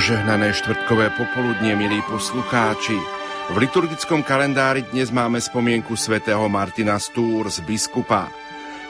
Požehnané štvrtkové popoludnie, milí poslucháči. V liturgickom kalendári dnes máme spomienku svätého Martina z Tours, biskupa.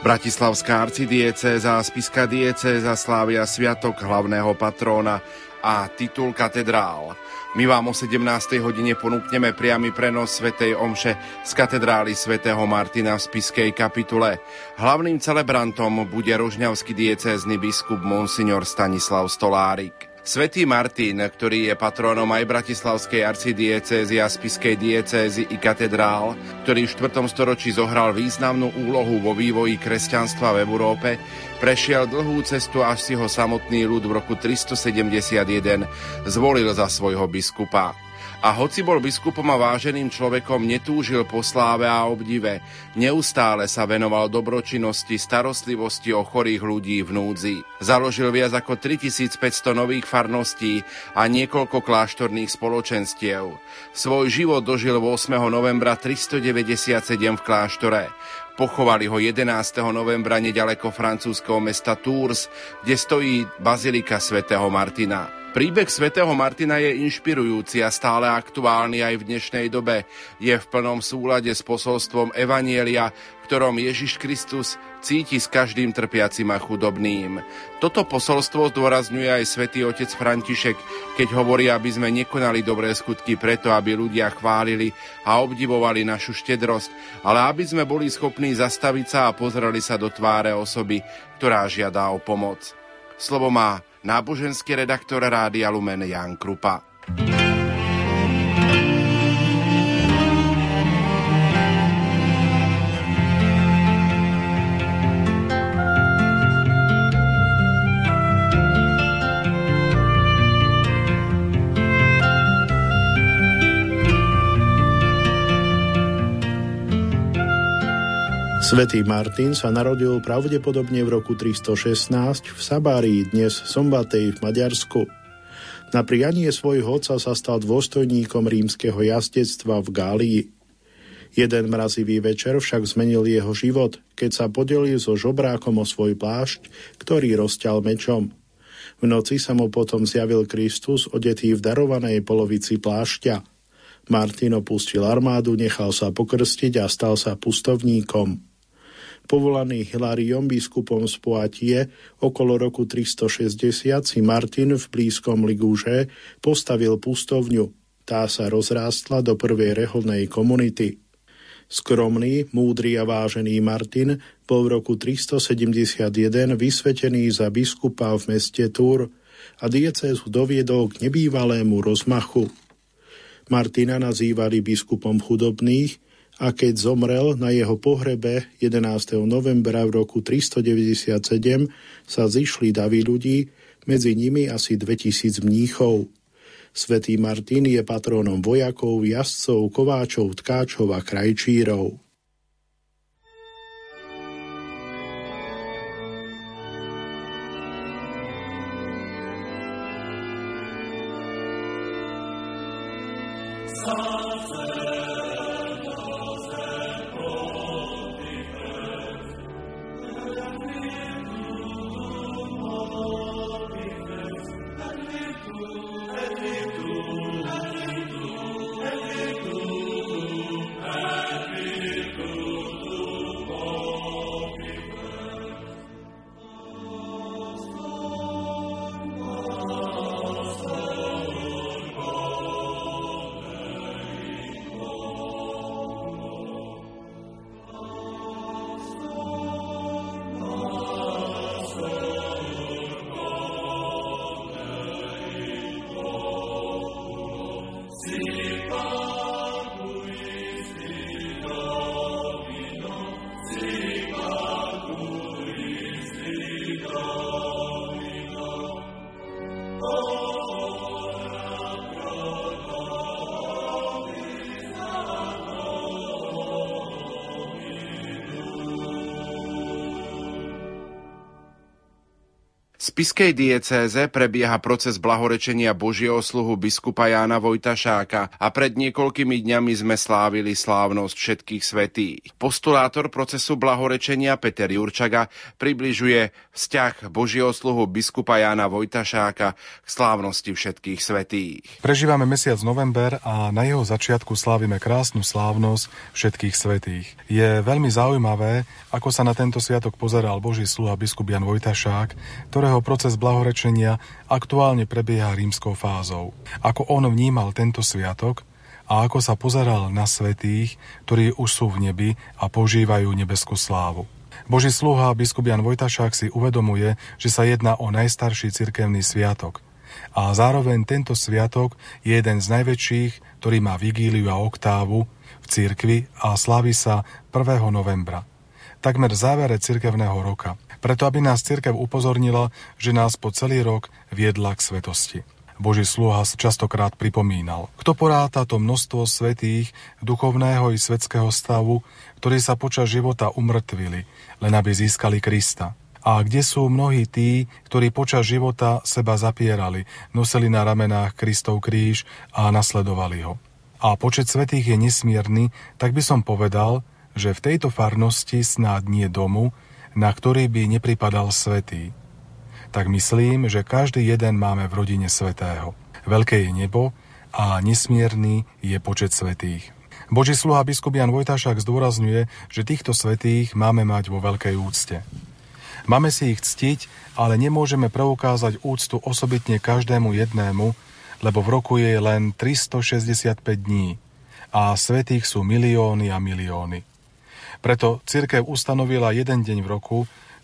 Bratislavská arcidiecéza a spiska diecéza slávia sviatok hlavného patróna a titul katedrál. My vám o 17. hodine ponúkneme priamy prenos svätej Omše z katedrály svätého Martina v spiskej kapitule. Hlavným celebrantom bude rožňavský diecézny biskup Monsignor Stanislav Stolárik. Svetý Martin, ktorý je patrónom aj Bratislavskej arcidiecézy a Spiskej diecézy i katedrál, ktorý v 4. storočí zohral významnú úlohu vo vývoji kresťanstva v Európe, prešiel dlhú cestu až si ho samotný ľud v roku 371 zvolil za svojho biskupa. A hoci bol biskupom a váženým človekom, netúžil po sláve a obdive. Neustále sa venoval dobročinnosti, starostlivosti o chorých ľudí v núdzi. Založil viac ako 3500 nových farností a niekoľko kláštorných spoločenstiev. Svoj život dožil 8. novembra 397 v kláštore. Pochovali ho 11. novembra nedaleko francúzského mesta Tours, kde stojí bazilika svätého Martina. Príbeh svätého Martina je inšpirujúci a stále aktuálny aj v dnešnej dobe. Je v plnom súlade s posolstvom Evanielia, ktorom Ježiš Kristus cíti s každým trpiacim a chudobným. Toto posolstvo zdôrazňuje aj svätý otec František, keď hovorí, aby sme nekonali dobré skutky preto, aby ľudia chválili a obdivovali našu štedrosť, ale aby sme boli schopní zastaviť sa a pozreli sa do tváre osoby, ktorá žiada o pomoc. Slovo má náboženský redaktor Rádia Lumen Jan Krupa. Svetý Martin sa narodil pravdepodobne v roku 316 v Sabárii, dnes Sombatej v Maďarsku. Na prianie svojho otca sa stal dôstojníkom rímskeho jazdectva v Gálii. Jeden mrazivý večer však zmenil jeho život, keď sa podelil so žobrákom o svoj plášť, ktorý rozťal mečom. V noci sa mu potom zjavil Kristus odetý v darovanej polovici plášťa. Martin opustil armádu, nechal sa pokrstiť a stal sa pustovníkom povolaný Hilariom biskupom z Poatie okolo roku 360 si Martin v blízkom Ligúže postavil pustovňu. Tá sa rozrástla do prvej reholnej komunity. Skromný, múdry a vážený Martin bol v roku 371 vysvetený za biskupa v meste Túr a diecézu doviedol k nebývalému rozmachu. Martina nazývali biskupom chudobných, a keď zomrel na jeho pohrebe 11. novembra v roku 397 sa zišli davy ľudí, medzi nimi asi 2000 mníchov. Svetý Martin je patrónom vojakov, jazdcov, kováčov, tkáčov a krajčírov. Spiskej diecéze prebieha proces blahorečenia Božieho sluhu biskupa Jána Vojtašáka a pred niekoľkými dňami sme slávili slávnosť všetkých svetých. Postulátor procesu blahorečenia Peter Jurčaga približuje vzťah Božieho sluhu biskupa Jána Vojtašáka k slávnosti všetkých svetých. Prežívame mesiac november a na jeho začiatku slávime krásnu slávnosť všetkých svetých. Je veľmi zaujímavé, ako sa na tento sviatok pozeral Boží sluha biskup Jan Vojtašák, ktorého proces blahorečenia aktuálne prebieha rímskou fázou. Ako on vnímal tento sviatok a ako sa pozeral na svetých, ktorí už sú v nebi a požívajú nebeskú slávu. Boží sluha biskup Jan Vojtašák si uvedomuje, že sa jedná o najstarší cirkevný sviatok. A zároveň tento sviatok je jeden z najväčších, ktorý má vigíliu a oktávu v cirkvi a slaví sa 1. novembra. Takmer v závere cirkevného roka – preto aby nás cirkev upozornila, že nás po celý rok viedla k svetosti. Boží sluha častokrát pripomínal. Kto poráta to množstvo svetých, duchovného i svetského stavu, ktorí sa počas života umrtvili, len aby získali Krista. A kde sú mnohí tí, ktorí počas života seba zapierali, nosili na ramenách Kristov kríž a nasledovali ho. A počet svetých je nesmierny, tak by som povedal, že v tejto farnosti snáď nie domu, na ktorý by nepripadal svetý. Tak myslím, že každý jeden máme v rodine svetého. Veľké je nebo a nesmierný je počet svetých. Boží sluha biskup Jan Vojtašák zdôrazňuje, že týchto svetých máme mať vo veľkej úcte. Máme si ich ctiť, ale nemôžeme preukázať úctu osobitne každému jednému, lebo v roku je len 365 dní a svetých sú milióny a milióny. Preto cirkev ustanovila jeden deň v roku,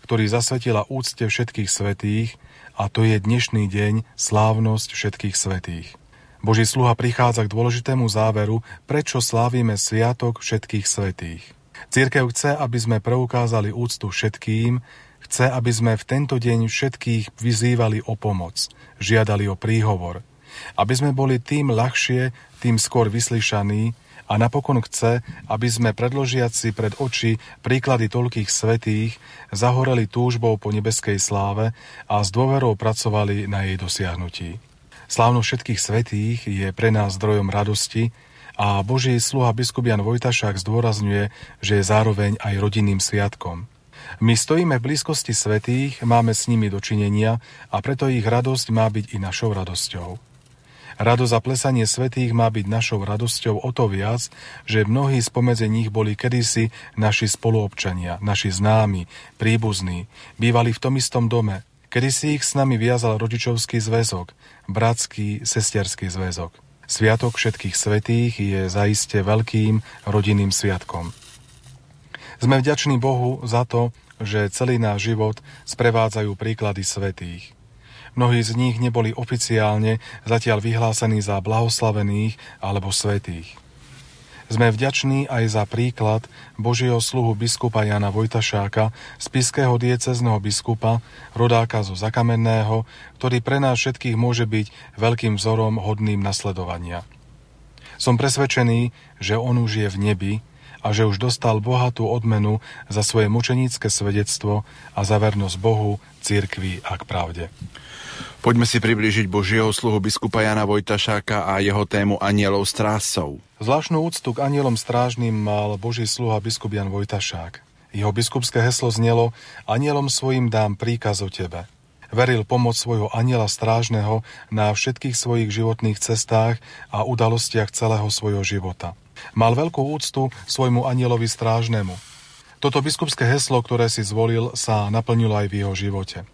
ktorý zasvetila úcte všetkých svetých a to je dnešný deň slávnosť všetkých svetých. Boží sluha prichádza k dôležitému záveru, prečo slávime sviatok všetkých svetých. Církev chce, aby sme preukázali úctu všetkým, chce, aby sme v tento deň všetkých vyzývali o pomoc, žiadali o príhovor, aby sme boli tým ľahšie, tým skôr vyslyšaní, a napokon chce, aby sme predložiaci pred oči príklady toľkých svetých zahoreli túžbou po nebeskej sláve a s dôverou pracovali na jej dosiahnutí. Slávno všetkých svetých je pre nás zdrojom radosti a Boží sluha biskup Jan Vojtašák zdôrazňuje, že je zároveň aj rodinným sviatkom. My stojíme v blízkosti svetých, máme s nimi dočinenia a preto ich radosť má byť i našou radosťou. Radosť a plesanie svetých má byť našou radosťou o to viac, že mnohí spomedzi nich boli kedysi naši spoluobčania, naši známi, príbuzní, bývali v tom istom dome. Kedysi ich s nami viazal rodičovský zväzok, bratský, sesterský zväzok. Sviatok všetkých svetých je zaiste veľkým rodinným sviatkom. Sme vďační Bohu za to, že celý náš život sprevádzajú príklady svetých. Mnohí z nich neboli oficiálne zatiaľ vyhlásení za blahoslavených alebo svetých. Sme vďační aj za príklad Božieho sluhu biskupa Jana Vojtašáka, spiského diecezného biskupa, rodáka zo Zakamenného, ktorý pre nás všetkých môže byť veľkým vzorom hodným nasledovania. Som presvedčený, že on už je v nebi a že už dostal bohatú odmenu za svoje mučenícke svedectvo a za vernosť Bohu, cirkvi a k pravde. Poďme si priblížiť Božieho sluhu biskupa Jana Vojtašáka a jeho tému anielov strážcov. Zvláštnu úctu k anielom strážnym mal Boží sluha biskup Jan Vojtašák. Jeho biskupské heslo znelo Anielom svojim dám príkaz o tebe. Veril pomoc svojho aniela strážneho na všetkých svojich životných cestách a udalostiach celého svojho života. Mal veľkú úctu svojmu anielovi strážnemu. Toto biskupské heslo, ktoré si zvolil, sa naplnilo aj v jeho živote.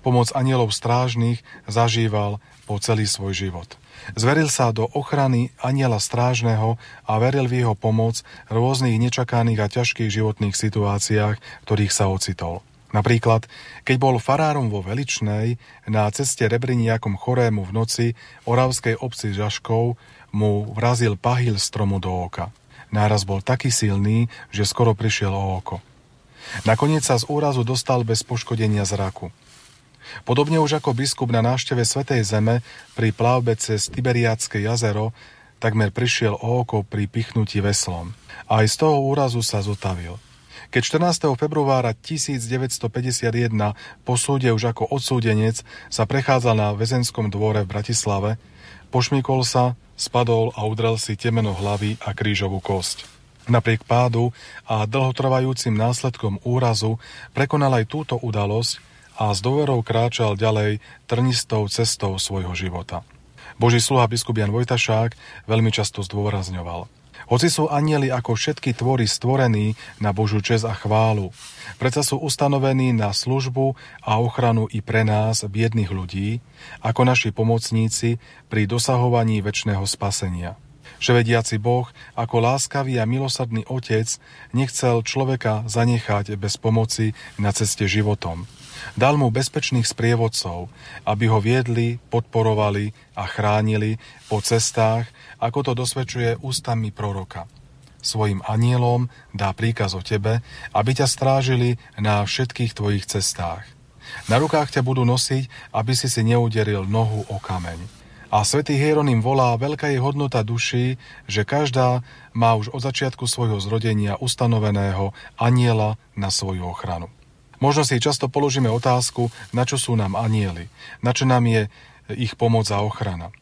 Pomoc anielov strážnych zažíval po celý svoj život. Zveril sa do ochrany aniela strážneho a veril v jeho pomoc v rôznych nečakaných a ťažkých životných situáciách, ktorých sa ocitol. Napríklad, keď bol farárom vo Veličnej, na ceste Rebriniakom chorému v noci oravskej obci Žaškov mu vrazil pahil stromu do oka. Náraz bol taký silný, že skoro prišiel o oko. Nakoniec sa z úrazu dostal bez poškodenia zraku. Podobne už ako biskup na návšteve Svetej Zeme pri plavbe cez Tiberiacké jazero takmer prišiel o oko pri pichnutí veslom. A aj z toho úrazu sa zotavil. Keď 14. februára 1951 po súde už ako odsúdenec sa prechádzal na väzenskom dvore v Bratislave, pošmikol sa, spadol a udrel si temeno hlavy a krížovú kosť. Napriek pádu a dlhotrvajúcim následkom úrazu prekonal aj túto udalosť a s dôverou kráčal ďalej trnistou cestou svojho života. Boží sluha biskup Jan Vojtašák veľmi často zdôrazňoval – hoci sú anieli ako všetky tvory stvorení na Božú čest a chválu, predsa sú ustanovení na službu a ochranu i pre nás, biedných ľudí, ako naši pomocníci pri dosahovaní väčšného spasenia. Vševediaci Boh, ako láskavý a milosrdný Otec, nechcel človeka zanechať bez pomoci na ceste životom. Dal mu bezpečných sprievodcov, aby ho viedli, podporovali a chránili po cestách, ako to dosvedčuje ústami proroka. Svojim anielom dá príkaz o tebe, aby ťa strážili na všetkých tvojich cestách. Na rukách ťa budú nosiť, aby si si neuderil nohu o kameň. A svätý Hieronym volá, veľká je hodnota duši, že každá má už od začiatku svojho zrodenia ustanoveného aniela na svoju ochranu. Možno si často položíme otázku, na čo sú nám anieli, na čo nám je ich pomoc a ochrana.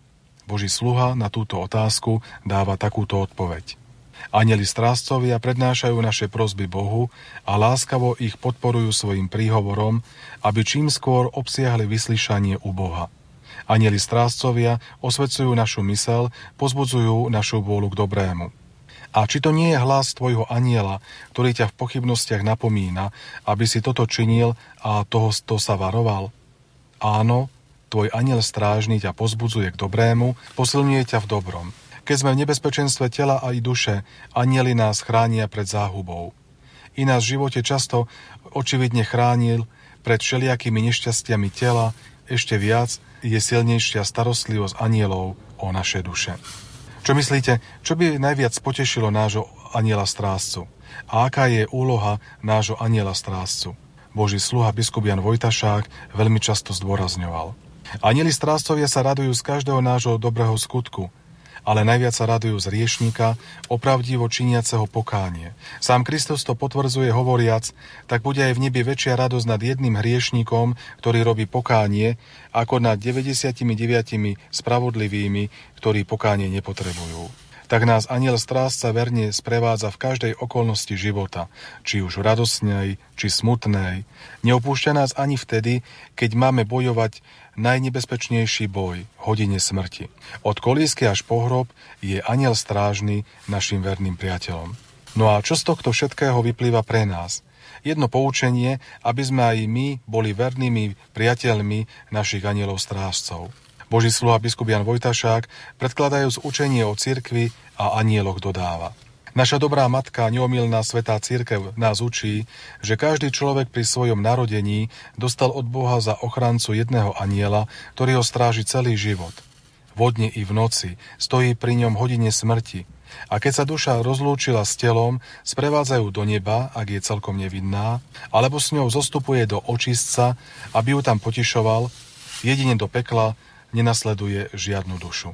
Boží sluha na túto otázku dáva takúto odpoveď. Anieli strážcovia prednášajú naše prozby Bohu a láskavo ich podporujú svojim príhovorom, aby čím skôr obsiahli vyslyšanie u Boha. Anieli strážcovia osvecujú našu mysel, pozbudzujú našu vôľu k dobrému. A či to nie je hlas tvojho aniela, ktorý ťa v pochybnostiach napomína, aby si toto činil a toho to sa varoval? Áno, Tvoj aniel strážny ťa pozbudzuje k dobrému, posilňuje ťa v dobrom. Keď sme v nebezpečenstve tela a i duše, anieli nás chránia pred záhubou. I nás v živote často očividne chránil pred všelijakými nešťastiami tela, ešte viac je silnejšia starostlivosť anielov o naše duše. Čo myslíte, čo by najviac potešilo nášho aniela stráscu? A aká je úloha nášho aniela stráscu? Boží sluha biskup Jan Vojtašák veľmi často zdôrazňoval – Anieli strážcovia sa radujú z každého nášho dobrého skutku, ale najviac sa radujú z riešnika, opravdivo činiaceho pokánie. Sám Kristus to potvrdzuje hovoriac, tak bude aj v nebi väčšia radosť nad jedným hriešnikom, ktorý robí pokánie, ako nad 99 spravodlivými, ktorí pokánie nepotrebujú tak nás aniel strážca verne sprevádza v každej okolnosti života, či už radosnej, či smutnej. Neopúšťa nás ani vtedy, keď máme bojovať najnebezpečnejší boj, hodine smrti. Od kolísky až po hrob je aniel strážny našim verným priateľom. No a čo z tohto všetkého vyplýva pre nás? Jedno poučenie, aby sme aj my boli vernými priateľmi našich anielov strážcov. Boží sluha biskup Jan Vojtašák, predkladajúc učenie o cirkvi a anieloch dodáva. Naša dobrá matka, neomilná svetá církev, nás učí, že každý človek pri svojom narodení dostal od Boha za ochrancu jedného aniela, ktorý ho stráži celý život. Vodne i v noci, stojí pri ňom hodine smrti. A keď sa duša rozlúčila s telom, sprevádzajú do neba, ak je celkom nevinná, alebo s ňou zostupuje do očistca, aby ju tam potišoval, jedine do pekla, nenasleduje žiadnu dušu.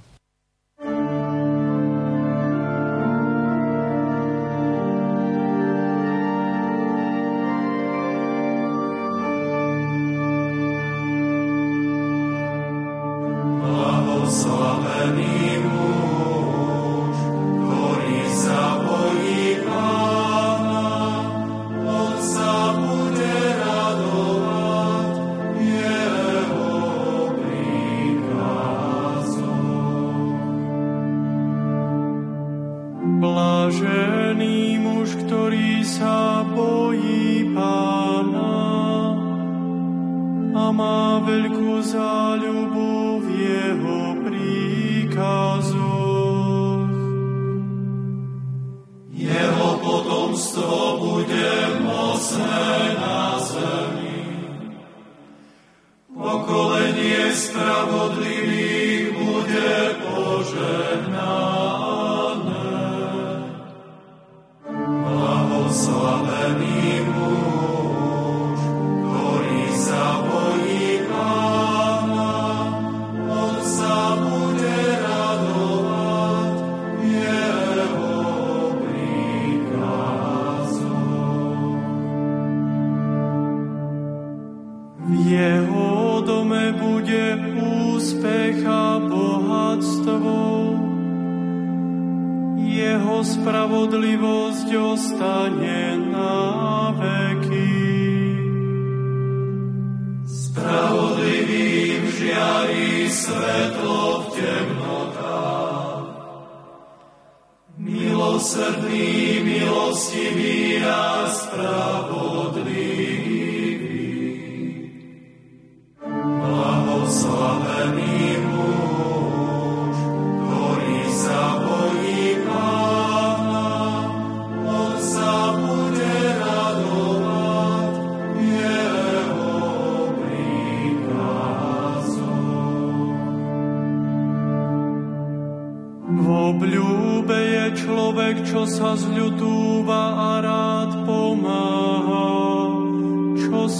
Čo sa zľutúva a rád pomáha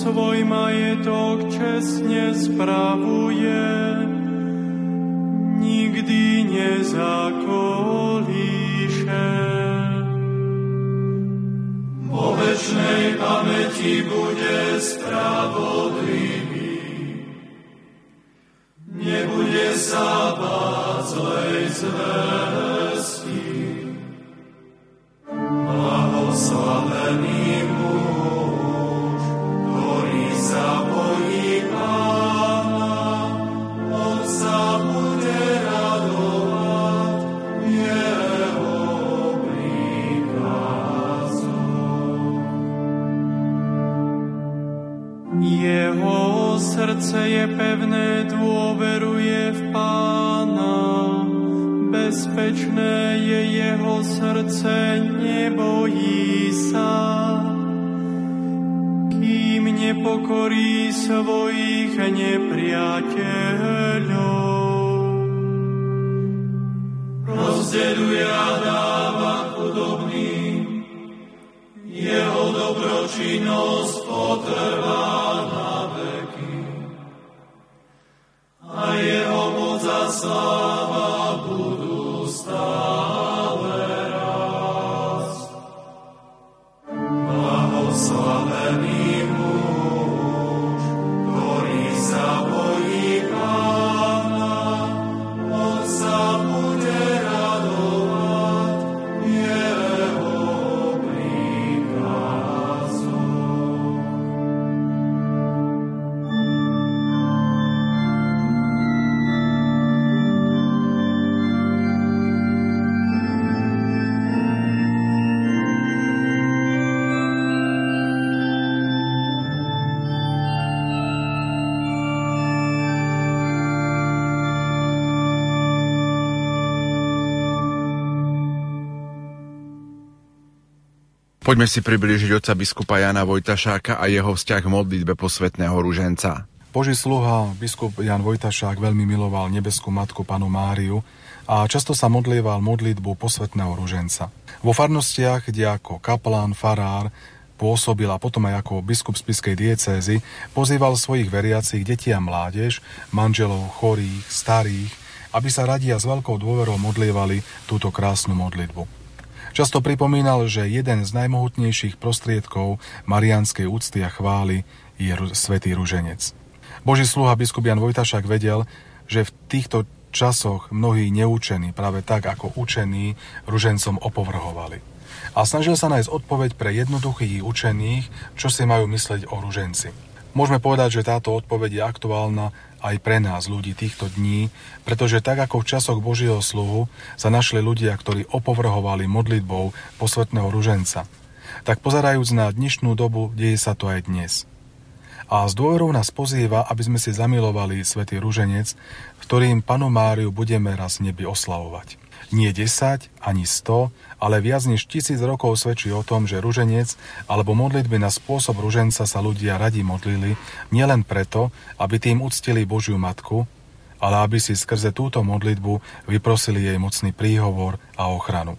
svoj majetok čestne spravuje, nikdy nezakolíše. Po večnej pamäti bude spravodlivý, nebude sa báť zlej zvesti. Srdce je pevné, dôveruje v Pána. Bezpečné je jeho srdce, nebojí sa. Kým nepokorí svojich nepriateľov. Rozdeľuje a dáva chudobným, jeho dobročinnosť potrvá song. Poďme si priblížiť otca biskupa Jana Vojtašáka a jeho vzťah k modlitbe posvetného ruženca. Boží sluha, biskup Jan Vojtašák veľmi miloval nebeskú matku panu Máriu a často sa modlieval modlitbu posvetného ruženca. Vo farnostiach, kde ako kaplán, farár, pôsobil a potom aj ako biskup spiskej diecézy, pozýval svojich veriacich detí a mládež, manželov, chorých, starých, aby sa radia s veľkou dôverou modlievali túto krásnu modlitbu. Často pripomínal, že jeden z najmohutnejších prostriedkov marianskej úcty a chvály je svätý ruženec. Boží sluha biskup Jan Vojtašák vedel, že v týchto časoch mnohí neúčení, práve tak ako učení, ružencom opovrhovali. A snažil sa nájsť odpoveď pre jednoduchých učených, čo si majú mysleť o ruženci. Môžeme povedať, že táto odpoveď je aktuálna aj pre nás, ľudí týchto dní, pretože tak ako v časoch Božieho sluhu sa našli ľudia, ktorí opovrhovali modlitbou posvetného ruženca, tak pozerajúc na dnešnú dobu, deje sa to aj dnes. A z dôverou nás pozýva, aby sme si zamilovali svätý ruženec, ktorým panu Máriu budeme raz nebi oslavovať. Nie 10, ani 100, ale viac než tisíc rokov svedčí o tom, že ruženec alebo modlitby na spôsob ruženca sa ľudia radi modlili nielen preto, aby tým uctili Božiu Matku, ale aby si skrze túto modlitbu vyprosili jej mocný príhovor a ochranu.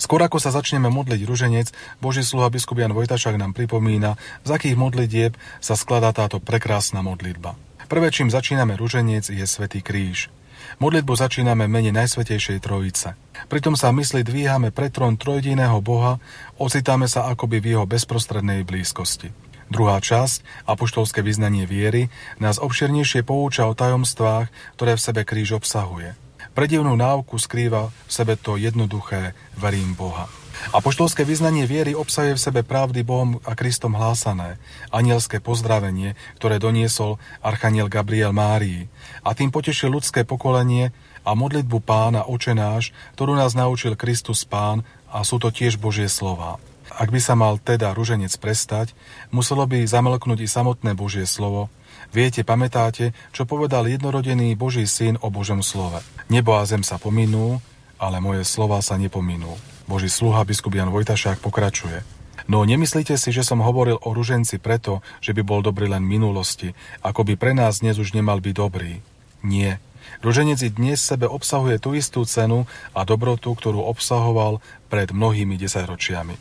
Skôr ako sa začneme modliť ruženec, Boží sluha biskup Jan Vojtašák nám pripomína, z akých modlitieb sa skladá táto prekrásna modlitba. Prvé, čím začíname ruženec, je Svetý kríž. Modlitbu začíname mene Najsvetejšej Trojice. Pritom sa mysli dvíhame pre trón trojdiného Boha, ocitáme sa akoby v jeho bezprostrednej blízkosti. Druhá časť, apoštolské vyznanie viery, nás obširnejšie pouča o tajomstvách, ktoré v sebe kríž obsahuje. Predivnú náuku skrýva v sebe to jednoduché verím Boha. Apoštolské vyznanie viery obsahuje v sebe pravdy Bohom a Kristom hlásané, anielské pozdravenie, ktoré doniesol archaniel Gabriel Márii a tým potešil ľudské pokolenie a modlitbu pána očenáš, ktorú nás naučil Kristus pán a sú to tiež Božie slova. Ak by sa mal teda ruženec prestať, muselo by zamelknúť i samotné Božie slovo. Viete, pamätáte, čo povedal jednorodený Boží syn o Božom slove. Nebo a zem sa pominú, ale moje slova sa nepominú. Boží sluha biskup Jan Vojtašák pokračuje. No nemyslíte si, že som hovoril o ruženci preto, že by bol dobrý len minulosti, ako by pre nás dnes už nemal byť dobrý. Nie. Ruženec i dnes sebe obsahuje tú istú cenu a dobrotu, ktorú obsahoval pred mnohými desaťročiami.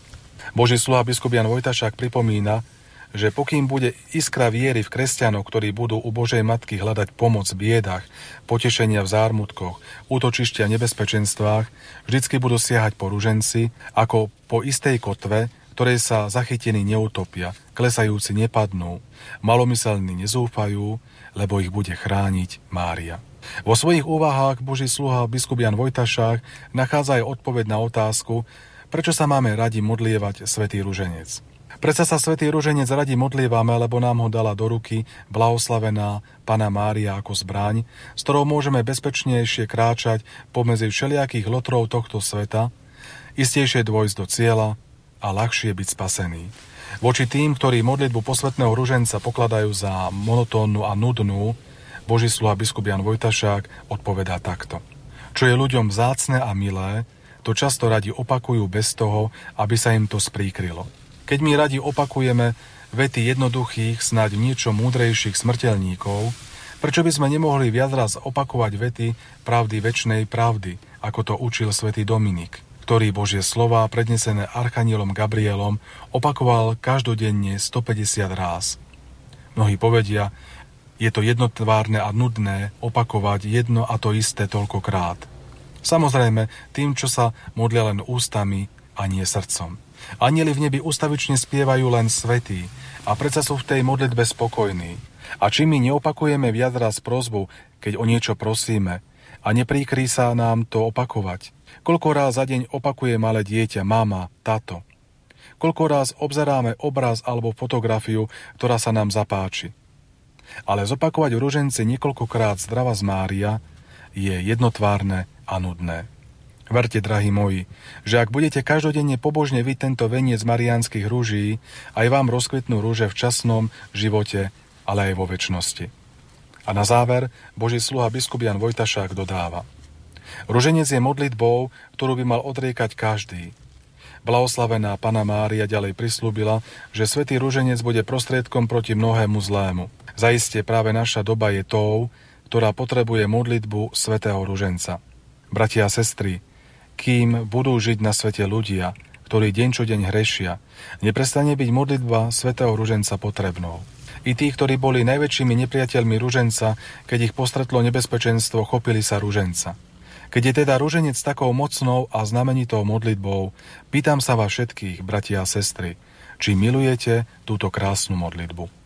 Boží sluha biskup Jan Vojtašák pripomína, že pokým bude iskra viery v kresťanov, ktorí budú u Božej Matky hľadať pomoc v biedach, potešenia v zármutkoch, útočištia v nebezpečenstvách, vždycky budú siahať po ruženci, ako po istej kotve, ktorej sa zachytení neutopia, klesajúci nepadnú, malomyselní nezúfajú, lebo ich bude chrániť Mária. Vo svojich úvahách Boží sluha biskup Jan Vojtašák nachádza aj odpoveď na otázku, Prečo sa máme radi modlievať Svetý Ruženec? Prečo sa Svetý Ruženec radi modlievame, lebo nám ho dala do ruky blahoslavená Pana Mária ako zbraň, s ktorou môžeme bezpečnejšie kráčať pomedzi všelijakých lotrov tohto sveta, istejšie dôjsť do cieľa a ľahšie byť spasený. Voči tým, ktorí modlitbu posvetného ruženca pokladajú za monotónnu a nudnú, Boží sluha biskup Jan Vojtašák odpovedá takto. Čo je ľuďom vzácne a milé, to často radi opakujú bez toho, aby sa im to spríkrylo. Keď my radi opakujeme vety jednoduchých, snáď niečo múdrejších smrteľníkov, prečo by sme nemohli viac raz opakovať vety pravdy väčšnej pravdy, ako to učil svätý Dominik, ktorý Božie slová prednesené Archanielom Gabrielom opakoval každodenne 150 ráz. Mnohí povedia, je to jednotvárne a nudné opakovať jedno a to isté toľkokrát. Samozrejme, tým, čo sa modlia len ústami a nie srdcom. Anieli v nebi ustavične spievajú len svetí a predsa sú v tej modlitbe spokojní. A či my neopakujeme viac raz prozbu, keď o niečo prosíme, a nepríkrí sa nám to opakovať. Koľko ráz za deň opakuje malé dieťa, mama, tato. Koľko ráz obzeráme obraz alebo fotografiu, ktorá sa nám zapáči. Ale zopakovať ružence niekoľkokrát zdrava z Mária je jednotvárne a nudné. Verte, drahí moji, že ak budete každodenne pobožne vy tento veniec mariánskych rúží, aj vám rozkvetnú rúže v časnom živote, ale aj vo väčšnosti. A na záver Boží sluha biskup Jan Vojtašák dodáva. Ruženec je modlitbou, ktorú by mal odriekať každý. Blahoslavená Pana Mária ďalej prislúbila, že svätý ruženec bude prostriedkom proti mnohému zlému. Zaistie práve naša doba je tou, ktorá potrebuje modlitbu svätého ruženca. Bratia a sestry, kým budú žiť na svete ľudia, ktorí deň čo deň hrešia, neprestane byť modlitba svätého ruženca potrebnou. I tí, ktorí boli najväčšími nepriateľmi ruženca, keď ich postretlo nebezpečenstvo, chopili sa ruženca. Keď je teda ruženec takou mocnou a znamenitou modlitbou, pýtam sa vás všetkých, bratia a sestry, či milujete túto krásnu modlitbu.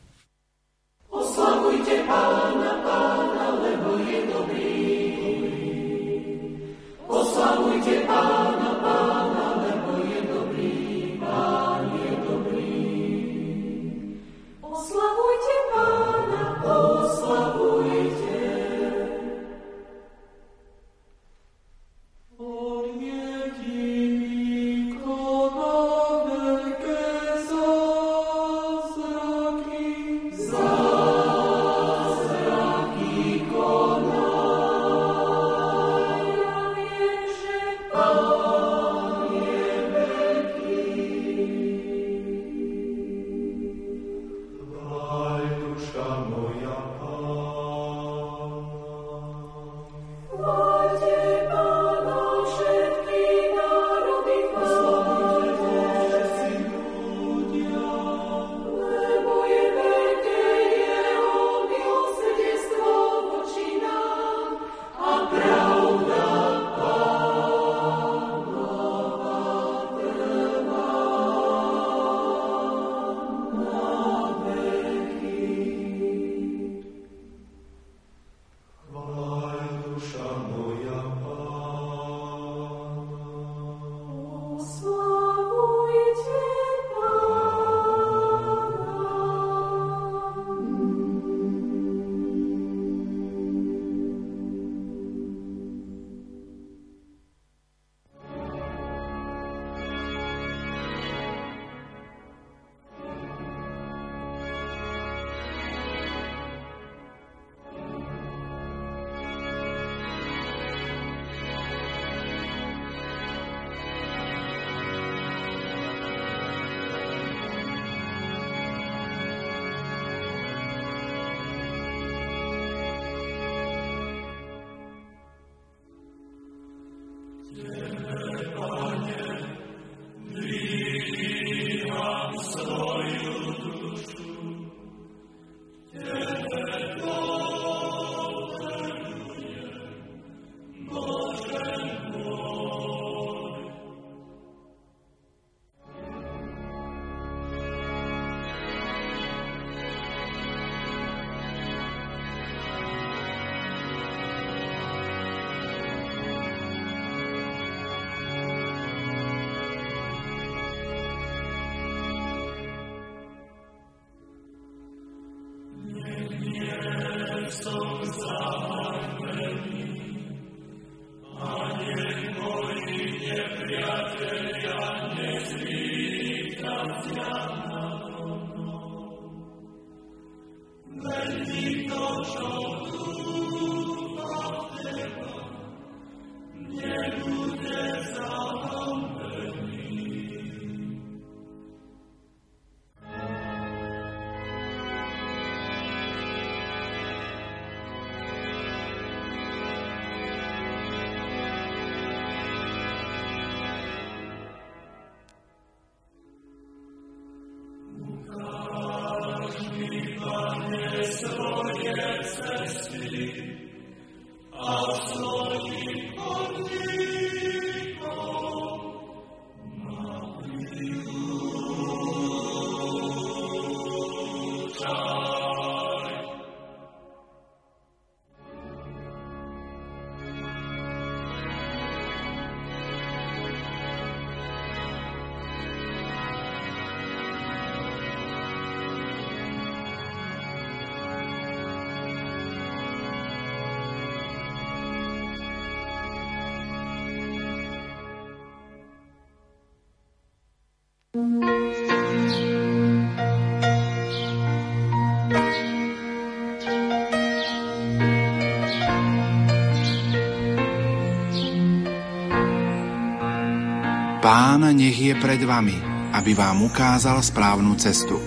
Pán nech je pred vami, aby vám ukázal správnu cestu.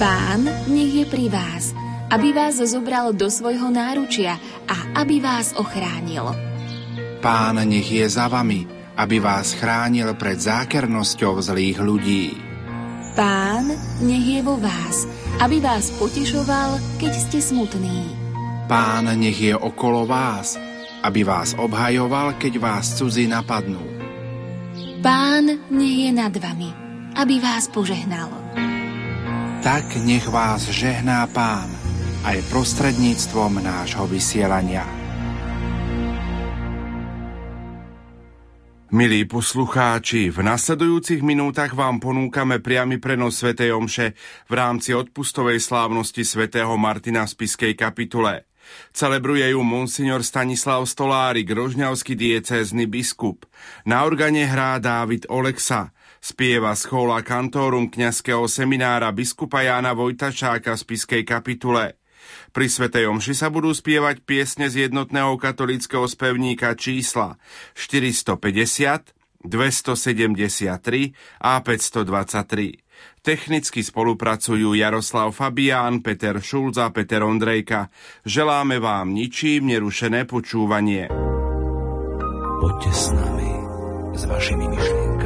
Pán nech je pri vás, aby vás zobral do svojho náručia a aby vás ochránil. Pán nech je za vami, aby vás chránil pred zákernosťou zlých ľudí. Pán nech je vo vás, aby vás potešoval, keď ste smutní. Pán nech je okolo vás, aby vás obhajoval, keď vás cudzí napadnú. Pán nech je nad vami, aby vás požehnal. Tak nech vás žehná Pán aj prostredníctvom nášho vysielania. Milí poslucháči, v nasledujúcich minútach vám ponúkame priamy prenos Sv. Omše v rámci odpustovej slávnosti svätého Martina v Spiskej kapitule. Celebruje ju monsignor Stanislav Stolárik, rožňavský diecézny biskup. Na organe hrá Dávid Oleksa. Spieva schola kantórum kňazského seminára biskupa Jána Vojtašáka v spiskej kapitule. Pri Svetej Omši sa budú spievať piesne z jednotného katolického spevníka čísla 450, 273 a 523. Technicky spolupracujú Jaroslav Fabián, Peter Šulc a Peter Ondrejka. Želáme vám ničím nerušené počúvanie. Poďte s nami, s vašimi myšlienkami